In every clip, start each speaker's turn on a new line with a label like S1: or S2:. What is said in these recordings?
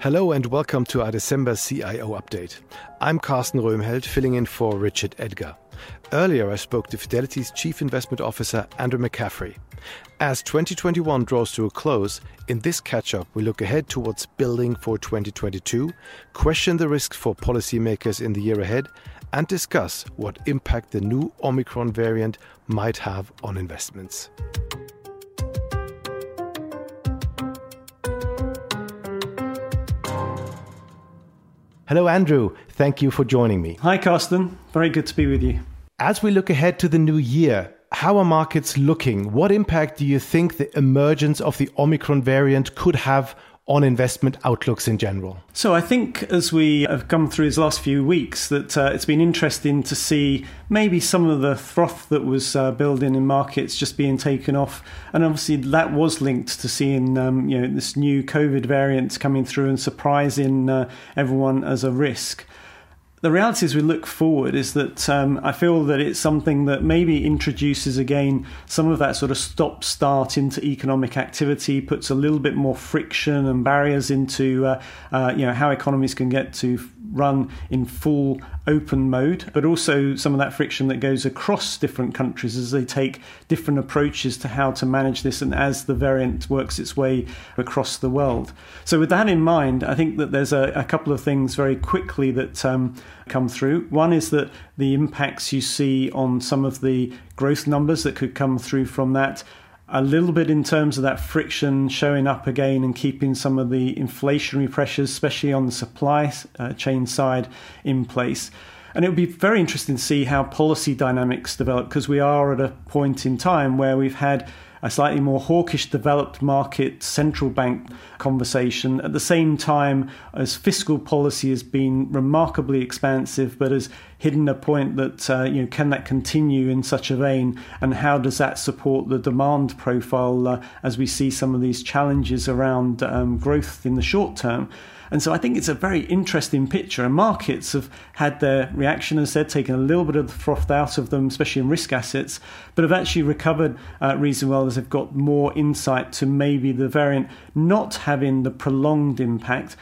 S1: Hello and welcome to our December CIO update. I'm Carsten Roemheld, filling in for Richard Edgar. Earlier, I spoke to Fidelity's Chief Investment Officer, Andrew McCaffery. As 2021 draws to a close, in this catch up, we look ahead towards building for 2022, question the risks for policymakers in the year ahead, and discuss what impact the new Omicron variant might have on investments. Hello, Andrew. Thank you for joining me.
S2: Hi, Carsten. Very good to be with you.
S1: As we look ahead to the new year, how are markets looking? What impact do you think the emergence of the Omicron variant could have on investment outlooks in general?
S2: So I think as we have come through these last few weeks, that uh, it's been interesting to see maybe some of the froth that was uh, building in markets just being taken off, and obviously that was linked to seeing um, you know this new COVID variant coming through and surprising uh, everyone as a risk the reality as we look forward is that um, I feel that it's something that maybe introduces again some of that sort of stop start into economic activity, puts a little bit more friction and barriers into uh, uh, you know how economies can get to run in full open mode, but also some of that friction that goes across different countries as they take different approaches to how to manage this and as the variant works its way across the world. So, with that in mind, I think that there's a, a couple of things very quickly that um, come through. One is that the impacts you see on some of the growth numbers that could come through from that a little bit in terms of that friction showing up again and keeping some of the inflationary pressures, especially on the supply uh, chain side, in place. And it would be very interesting to see how policy dynamics develop because we are at a point in time where we've had a slightly more hawkish developed market central bank conversation at the same time as fiscal policy has been remarkably expansive but has hidden a point that uh, you know can that continue in such a vein? And how does that support the demand profile uh, as we see some of these challenges around um, growth in the short term and so I think it's a very interesting picture. And markets have had their reaction, I said, taken a little bit of the froth out of them, especially in risk assets, but have actually recovered uh, reasonably well as they've got more insight to maybe the variant not having the prolonged impact.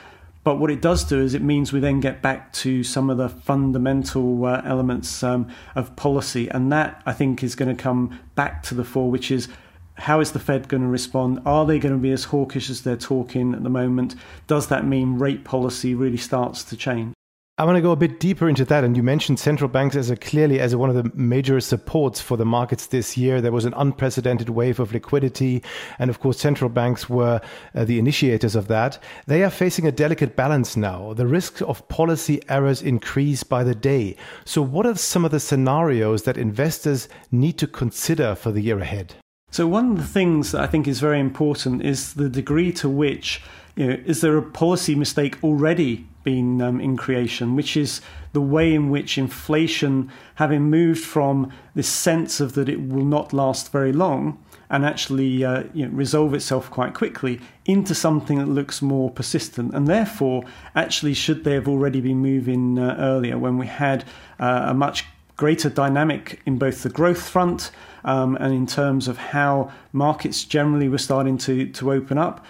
S2: But what it does do is it means we then get back to some of the fundamental uh, elements um, of policy. And that, I think, is going to come back to the fore, which is how is the Fed going to respond? Are they going to be as hawkish as they're talking at the moment? Does that mean rate policy really starts to change?
S1: I want to go a bit deeper into that. And you mentioned central banks as a clearly as one of the major supports for the markets this year. There was an unprecedented wave of liquidity. And of course, central banks were uh, the initiators of that. They are facing a delicate balance now. The risks of policy errors increase by the day. So, what are some of the scenarios that investors need to consider for the year ahead?
S2: So one of the things that I think is very important is the degree to which you know is there a policy mistake already been um, in creation, which is the way in which inflation, having moved from this sense of that it will not last very long and actually uh, you know, resolve itself quite quickly into something that looks more persistent. And therefore, actually, should they have already been moving uh, earlier when we had uh, a much greater dynamic in both the growth front um, and in terms of how markets generally were starting to, to open up,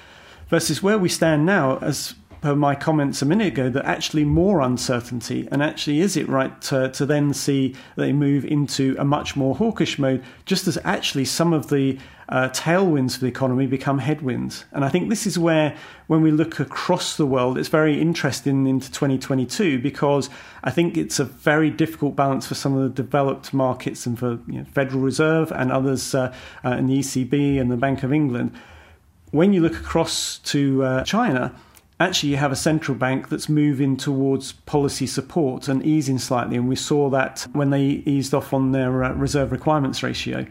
S2: versus where we stand now, as per my comments a minute ago, that actually more uncertainty. And actually, is it right to, to then see they move into a much more hawkish mode, just as actually some of the uh, tailwinds for the economy become headwinds. And I think this is where, when we look across the world, it's very interesting into 2022 because I think it's a very difficult balance for some of the developed markets and for you know, Federal Reserve and others uh, uh, in the ECB and the Bank of England. When you look across to uh, China, actually you have a central bank that's moving towards policy support and easing slightly. And we saw that when they eased off on their uh, reserve requirements ratio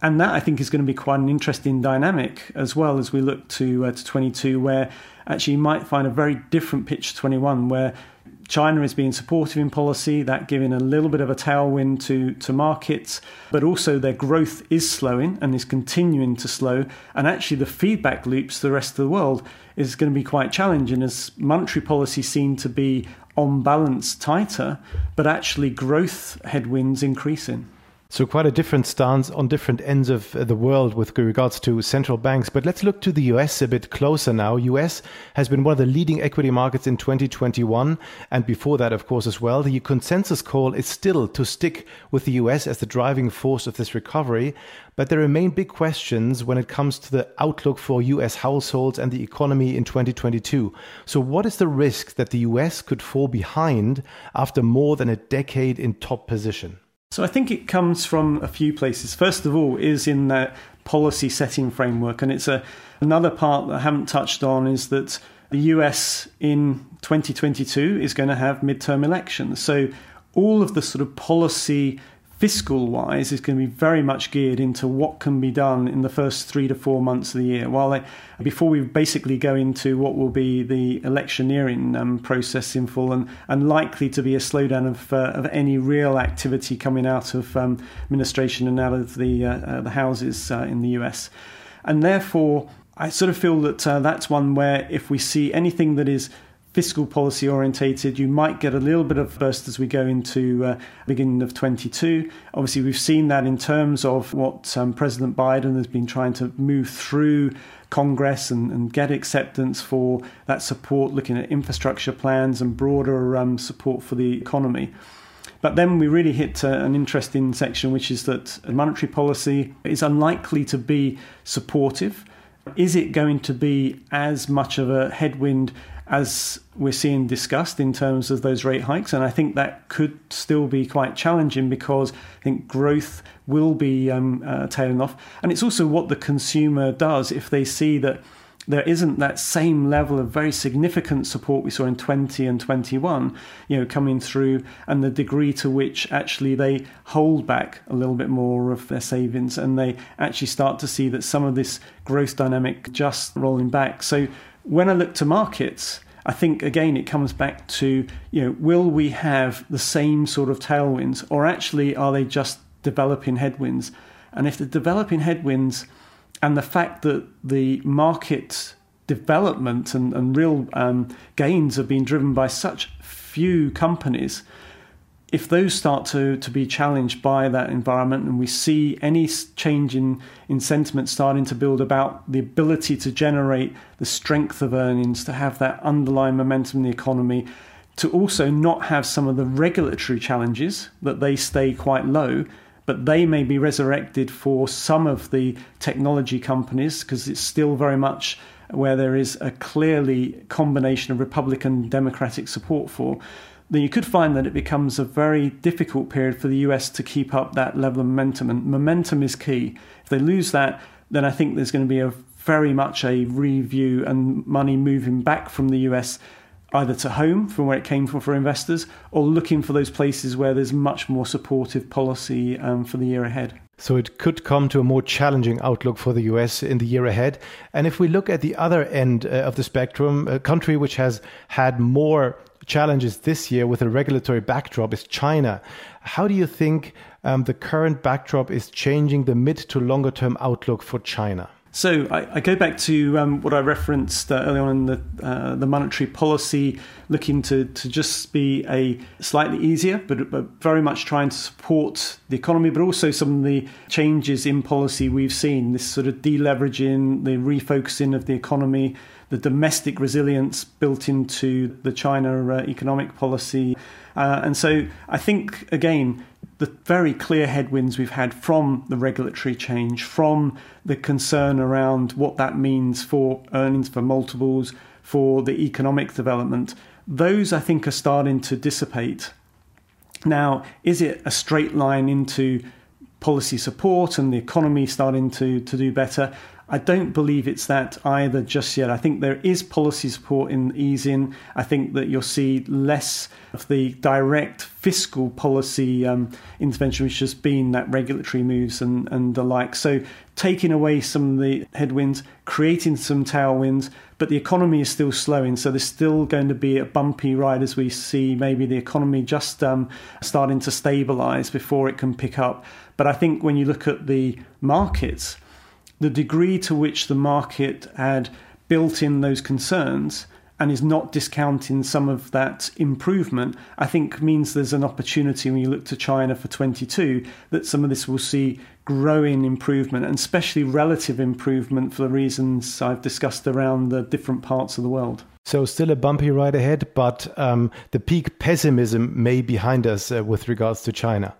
S2: and that I think is going to be quite an interesting dynamic as well as we look to uh, to 22, where actually you might find a very different pitch to 21, where China is being supportive in policy, that giving a little bit of a tailwind to, to markets, but also their growth is slowing and is continuing to slow. And actually, the feedback loops to the rest of the world is going to be quite challenging as monetary policy seem to be on balance tighter, but actually growth headwinds increasing.
S1: So, quite a different stance on different ends of the world with regards to central banks. But let's look to the US a bit closer now. US has been one of the leading equity markets in 2021. And before that, of course, as well. The consensus call is still to stick with the US as the driving force of this recovery. But there remain big questions when it comes to the outlook for US households and the economy in 2022. So, what is the risk that the US could fall behind after more than a decade in top position?
S2: So I think it comes from a few places. First of all, is in that policy setting framework, and it's a another part that I haven't touched on is that the US in 2022 is going to have midterm elections. So all of the sort of policy fiscal wise is going to be very much geared into what can be done in the first three to four months of the year. While they, before we basically go into what will be the electioneering um, process in full and, and likely to be a slowdown of, uh, of any real activity coming out of um, administration and out of the, uh, uh, the houses uh, in the US. And therefore, I sort of feel that uh, that's one where if we see anything that is fiscal policy orientated. You might get a little bit of burst as we go into uh, beginning of 22. Obviously, we've seen that in terms of what um, President Biden has been trying to move through Congress and, and, get acceptance for that support, looking at infrastructure plans and broader um, support for the economy. But then we really hit uh, an interesting section, which is that monetary policy is unlikely to be supportive. Is it going to be as much of a headwind as we're seeing discussed in terms of those rate hikes. And I think that could still be quite challenging because I think growth will be um, uh, tailing off. And it's also what the consumer does if they see that there isn't that same level of very significant support we saw in 20 and 21, you know, coming through, and the degree to which actually they hold back a little bit more of their savings, and they actually start to see that some of this growth dynamic just rolling back. So when I look to markets, I think again it comes back to you know will we have the same sort of tailwinds or actually are they just developing headwinds? And if the developing headwinds and the fact that the market development and, and real um, gains have been driven by such few companies, if those start to, to be challenged by that environment and we see any change in, in sentiment starting to build about the ability to generate the strength of earnings, to have that underlying momentum in the economy, to also not have some of the regulatory challenges that they stay quite low, but they may be resurrected for some of the technology companies because it's still very much where there is a clearly combination of Republican Democratic support for then you could find that it becomes a very difficult period for the US to keep up that level of momentum. And momentum is key. If they lose that, then I think there's going to be a very much a review and money moving back from the US either to home from where it came from for investors or looking for those places where there's much more supportive policy um, for the year ahead.
S1: So it could come to a more challenging outlook for the US in the year ahead. And if we look at the other end uh, of the spectrum, a country which has had more challenges this year with a regulatory backdrop is China. How do you think um, the current backdrop is changing the mid to longer term outlook for China?
S2: So I, I, go back to um, what I referenced uh, early on in the uh, the monetary policy, looking to to just be a slightly easier, but, but very much trying to support the economy, but also some of the changes in policy we've seen. This sort of deleveraging, the refocusing of the economy, the domestic resilience built into the China uh, economic policy. Uh, and so I think, again, the very clear headwinds we've had from the regulatory change, from the concern around what that means for earnings, for multiples, for the economic development, those I think are starting to dissipate. Now, is it a straight line into policy support and the economy starting to, to do better? I don't believe it's that either just yet. I think there is policy support in easing. I think that you'll see less of the direct fiscal policy um, intervention, which has been that regulatory moves and, and the like. So taking away some of the headwinds, creating some tailwinds, but the economy is still slowing. So there's still going to be a bumpy ride as we see maybe the economy just um, starting to stabilize before it can pick up. But I think when you look at the markets, the degree to which the market had built in those concerns and is not discounting some of that improvement, I think means there's an opportunity when you look to China for 22 that some of this will see growing improvement and especially relative improvement for the reasons I've discussed around the different parts of the world.
S1: So, still a bumpy ride ahead, but um, the peak pessimism may be behind us uh, with regards to China.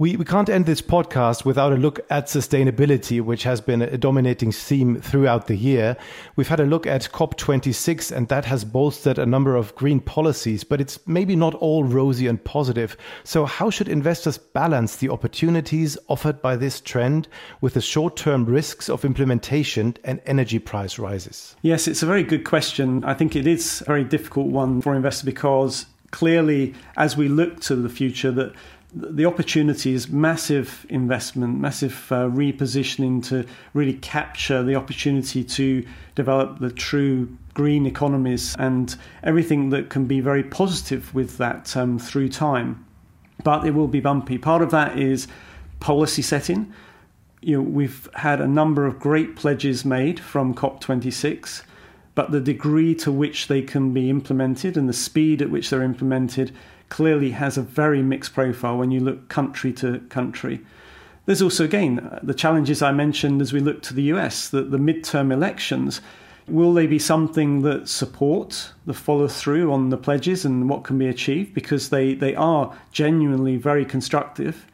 S1: We, we can't end this podcast without a look at sustainability, which has been a dominating theme throughout the year. We've had a look at COP26, and that has bolstered a number of green policies, but it's maybe not all rosy and positive. So, how should investors balance the opportunities offered by this trend with the short term risks of implementation and energy price rises?
S2: Yes, it's a very good question. I think it is a very difficult one for investors because clearly, as we look to the future, that the opportunity is massive investment, massive uh, repositioning to really capture the opportunity to develop the true green economies and everything that can be very positive with that um, through time. But it will be bumpy. Part of that is policy setting. You know, we've had a number of great pledges made from COP26, but the degree to which they can be implemented and the speed at which they're implemented clearly has a very mixed profile when you look country to country. There's also, again, the challenges I mentioned as we look to the US, that the midterm elections, will they be something that support the follow through on the pledges and what can be achieved? Because they, they are genuinely very constructive,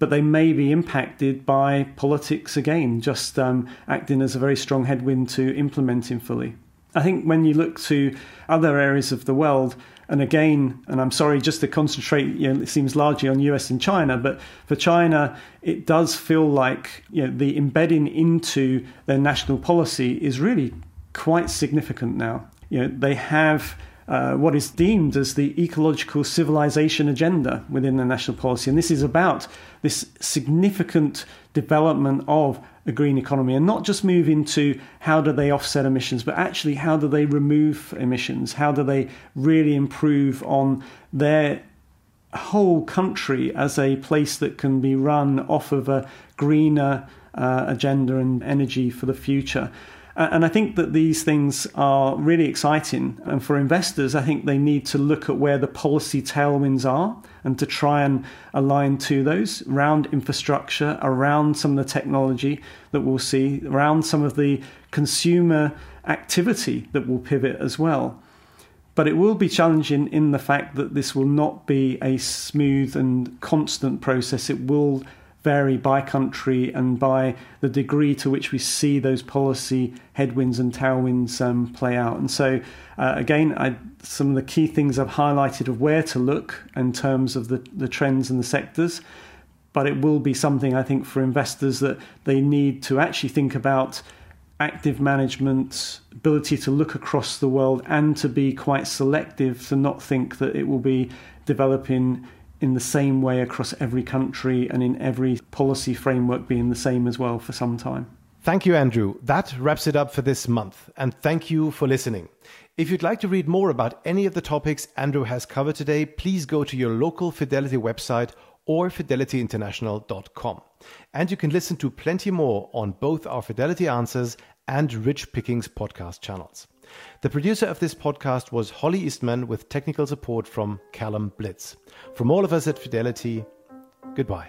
S2: but they may be impacted by politics again, just um, acting as a very strong headwind to implementing fully. I think when you look to other areas of the world, and again, and I'm sorry just to concentrate, you know, it seems largely on US and China, but for China, it does feel like you know, the embedding into their national policy is really quite significant now. You know, they have uh, what is deemed as the ecological civilization agenda within the national policy. And this is about this significant development of a green economy and not just move into how do they offset emissions, but actually how do they remove emissions? How do they really improve on their whole country as a place that can be run off of a greener uh, agenda and energy for the future? And I think that these things are really exciting. And for investors, I think they need to look at where the policy tailwinds are and to try and align to those around infrastructure, around some of the technology that we'll see, around some of the consumer activity that will pivot as well. But it will be challenging in the fact that this will not be a smooth and constant process. It will vary by country and by the degree to which we see those policy headwinds and tailwinds um, play out. And so, uh, again, I, some of the key things I've highlighted of where to look in terms of the, the trends and the sectors. But it will be something I think for investors that they need to actually think about active management, ability to look across the world, and to be quite selective to not think that it will be developing in the same way across every country and in every policy framework being the same as well for some time.
S1: Thank you, Andrew. That wraps it up for this month, and thank you for listening. If you'd like to read more about any of the topics Andrew has covered today, please go to your local Fidelity website or fidelityinternational.com. And you can listen to plenty more on both our Fidelity Answers and Rich Pickings podcast channels. The producer of this podcast was Holly Eastman with technical support from Callum Blitz. From all of us at Fidelity, goodbye.